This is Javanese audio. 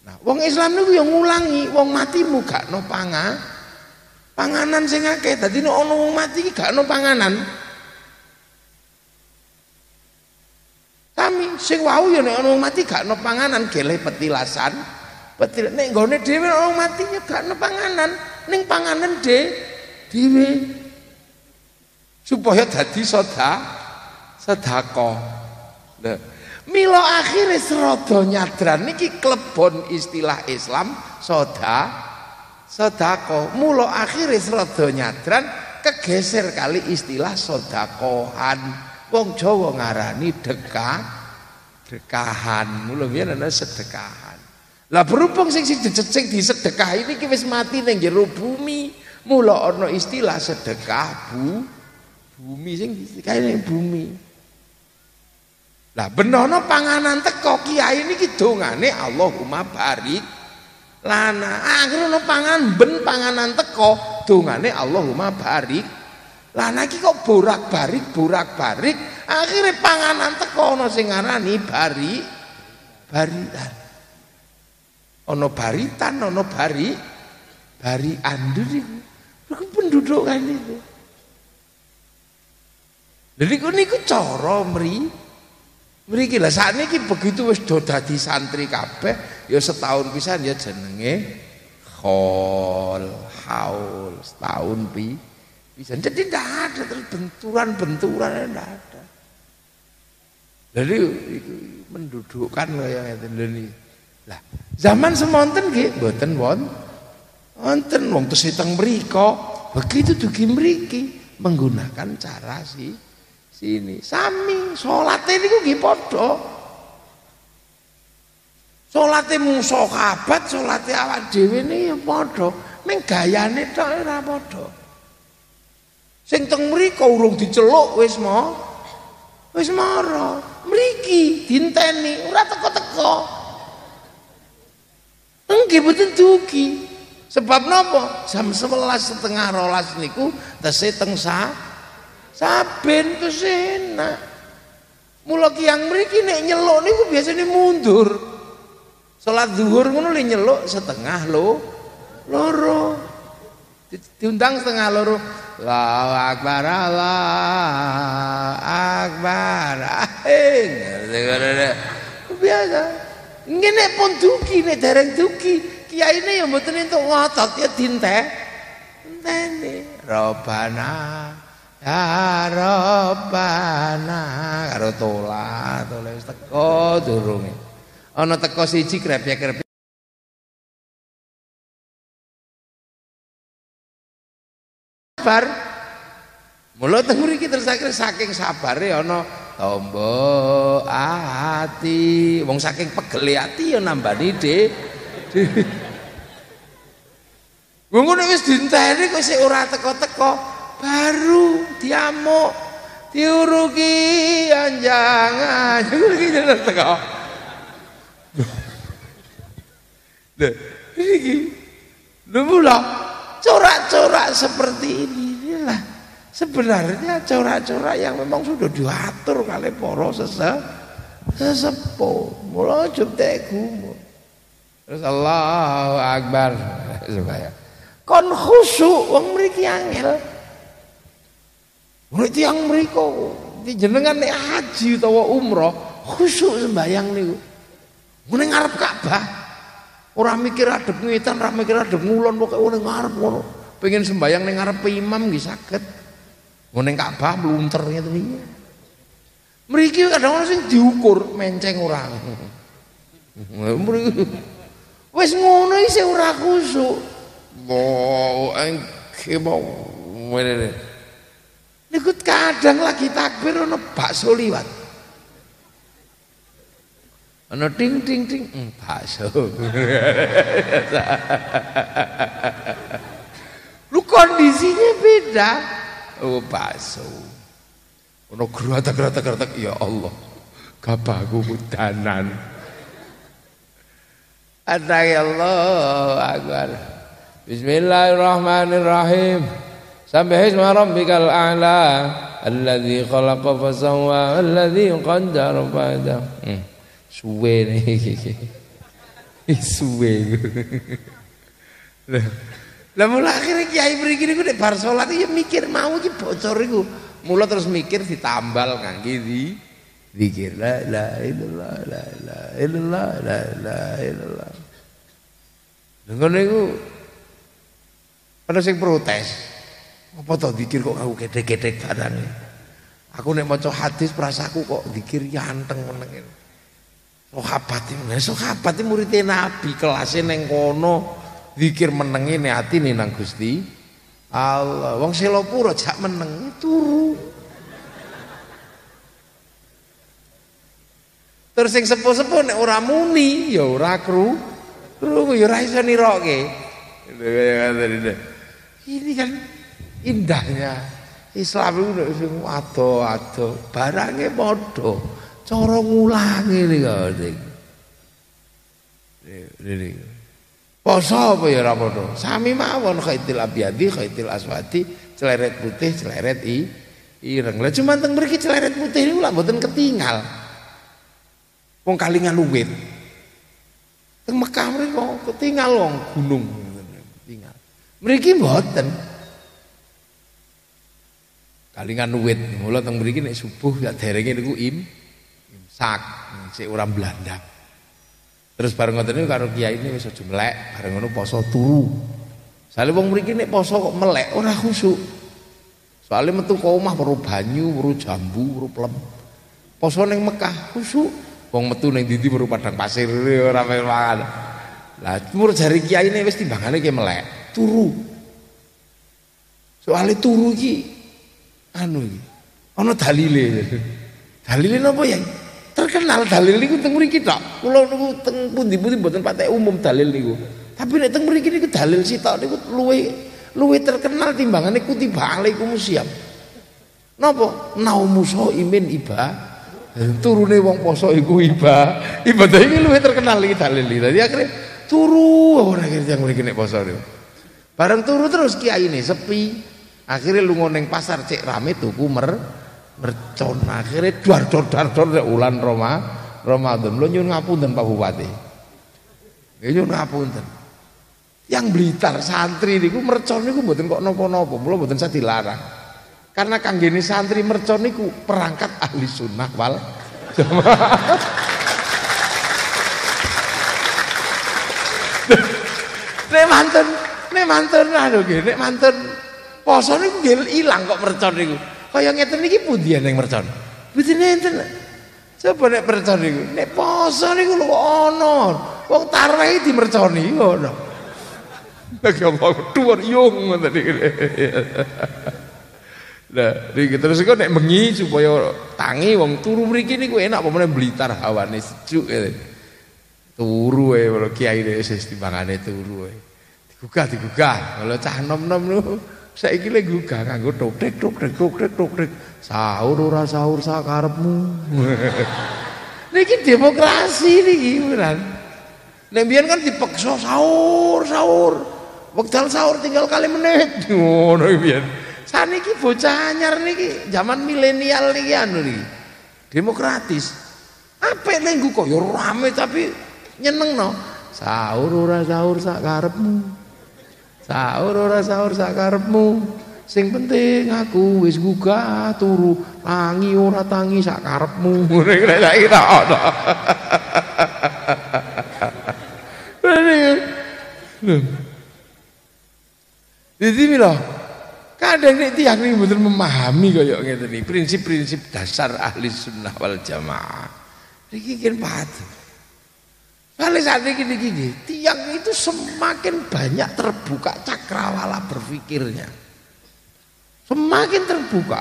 Nah, wong Islam niku yang ngulangi, wong mati mu gak no pangan. Panganan sing akeh, dadi nek ana wong mati gak no panganan. Kami sing wau ya nek ana wong mati gak no panganan, gele petilasan. Petil nek nggone dhewe wong mati ya gak no panganan, ning panganan de dhewe. Supaya dadi soda sedekah. Nah, Milo akhirnya serodo nyadran niki klebon istilah Islam soda sodako. Mulo akhirnya serodo nyadran kegeser kali istilah sodakohan. Wong Jawa ngarani dekah dekahan. Mulo biyen ana sedekahan. Lah berhubung sing sing sing disedekah ini ki wis mati ning jero bumi. Mula ana istilah sedekah bu bumi sing kaya bumi. Lah benono panganan teko kiai niki dongane Allahumma barik lana. Akhirnya pangan ben panganan teko dongane Allahumma barik lana iki kok borak-barik borak-barik akhirnya panganan teko ana sing ngarani bari baritan. Ana baritan, ana bari bari andur iku. Iku penduduk kan itu. Jadi niku cara mri Mriki lah sakniki begitu wis do dadi santri kabeh ya setahun pisan ya jenenge khol haul setahun pi bisa jadi tidak ada terus benturan-benturan tidak ada. Jadi mendudukkan yang itu lah zaman semonten nggih mboten won wonten wong tesih teng mriku begitu dugi mriki menggunakan cara si sini. Sami salate niku nggih padha. Salate mung sahabat salate awak dhewe ne ya padha. Ning gayane tok ora padha. Sing teng mriku urung diceluk wis mo wis mara. Mriki dinteni ora teko-teko. Nggih boten dugi. Sebab napa? Jam 11 setengah rolas niku tesih teng sa Saben kesena. Mula kiang mriki nek nyeluk niku biasanya mundur. Salat zuhur ngono le nyeluk setengah lo loro. Diundang setengah loro. Allahu akbar Allah akbar. Biasa. Ngene pun duki nek dereng duki. Kiai ini yang mboten entuk ngotot ya dinte. Entene. Robana. Ya Rabbana karo tola, tola wis teko durunge. Ana teko siji krepek-krepek sabar. Mula teng mriki terus akhir saking sabare ana tombo ati. Wong saking pegele ati ya nambani de. Ngono wis dinteni kok sik ora teko-teko baru diamuk diurugi anjangan. Diurugi jalan teko Lha iki lho mula corak-corak seperti ini inilah sebenarnya corak-corak yang memang sudah diatur kali para sese sesepuh mula juptek gumun terus Allahu Akbar. Supaya. Kon khusyuk wong mriki angel Nek tiyang mriku jenengan nek haji utawa umroh khusyuk sembayang niku. Ngene ngarep Ka'bah. Ora mikir adep ngetan, ora mikir adep ngulon pokoke ngene ngarep ngono. Pengen sembayang ning ngarep imam nggih saged. Ngene Ka'bah mlunter ngeten iki. Mriki kadang ana sing diukur menceng ora. Mriki wis ngono isih ora khusyuk. Mau engke mau. Niku kadang lagi takbir ono bakso liwat. Ono ting ting ting hmm, bakso. Lu kondisinya beda. Oh bakso. Ono gerata gerata gerata ya Allah. Ya Allah Akbar. Bismillahirrahmanirrahim. Sampai Sabihisma rabbikal a'la alladzi khalaqa fasawwa alladzi qaddara fahada. Hmm. Suwe niki. Suwe. Lah mula akhirnya kiai mriki niku di bar sholat ya mikir mau ki bocor iku. Mula terus mikir ditambal kan gini dikir la la illallah la la illallah la la illallah. Dengan itu Pada sing protes. Apa to zikir kok aku gedhe-gedhe barang. Aku nek maca hadis prasaku kok zikir yanteng meneng. Sahabat iki, sahabat iki murid Nabi kelasé ning kono zikir menengi ati nih nang Gusti Allah. Wong selopuro jak meneng turu. Terus sing sepuh-sepuh nek ora muni ya ora kru. Krungu ya ora iso niroke. Ini kan indahnya Islam itu sing ado-ado, barangnya padha, cara ngulangi nih kok. Ini. Poso apa ya ora padha. Sami mawon khaitil abyadi, khaitil aswadi, celeret putih, celeret i ireng. Lah cuma teng mriki celeret putih niku lak mboten ketinggal. Wong kalingan luwit. Teng Mekah mriku ketinggal wong gunung. Ketinggal. Mriki mboten. Kalingan luwit. Mula teng mriki nek subuh ya derenge niku im imsak, sik ora Belanda. Terus bareng ngoten niku karo kiai ini wis aja melek, bareng ngono poso turu. Sale wong mriki nek poso kok melek ora khusuk. Soale metu ke omah weru banyu, weru jambu, weru plem. Poso ning Mekah khusuk. Wong metu ning ndi weru padang pasir ora mangan. Lah mur jari kiai ini wis timbangane ki melek, turu. Soale turu iki anu ana dalile. Dalile napa ya? terkenal dalil niku teng mriki tok. Kula niku teng pundi-pundi mboten patek umum dalil niku. Tapi nek teng mriki niku dalil sitok niku luwe luwe terkenal timbangane kutiba alaikum siap. Napa? Naumu imin iba. Turune wong poso iku iba. Ibadah iki luwe terkenal iki dalil. Dadi akhire turu ora kira yang mriki nek poso niku. Bareng turu terus kiai ini sepi. Akhirnya lu ngoneng pasar cek rame tuku mer mercon. Akhirnya duar dor dar dor ulan Roma Ramadan. Lo nyun ngapunten Pak Bupati? Nyun ngapunten. Yang Blitar santri niku mercon niku mboten kok napa-napa mula mboten saya dilarang. Karena kanggene santri mercon niku perangkat ahli sunnah wal. Nek manten nek manten aduh nek manten poso niku ilang kok mercon niku Kaya ngeten iki pundi ning mercon? Mboten enten. Coba nek mercon niku, nek poso niku lho ana. Wong tarawih di merconi ngono. Lagi Allah dhuwur yung ngoten iki. Iki terus kok nek bengi supaya tangi wong turu mriki niku enak apa meneh Blitar hawane sejuk. Turu ae kiai wis timbangane turu ae. Digugah digugah. Kalau cah nom-nom niku Saiki lek gugah nganggo tok tok tok tok tok tok. Sahur ora sahur sakarepmu. niki demokrasi niki beneran. Nek biyen kan dipaksa sahur, sahur. Wekdal sahur tinggal kali menit. Ngono biyen. Saniki bocah anyar niki zaman milenial niki anu niki. Demokratis. Apa nek kok ya rame tapi nyeneng no. Sahur ora sahur sakarepmu. Sahur ora sahur sakarepmu. Sing penting aku wis gugah turu, tangi ora tangi sakarepmu. Ngene lek kira ana. Jadi mila kadang nek tiyang niku mboten memahami kaya ngeten iki prinsip-prinsip dasar ahli sunnah wal jamaah. Iki kan patuh. Kali saat ini gini, tiang itu semakin banyak terbuka cakrawala berpikirnya. Semakin terbuka.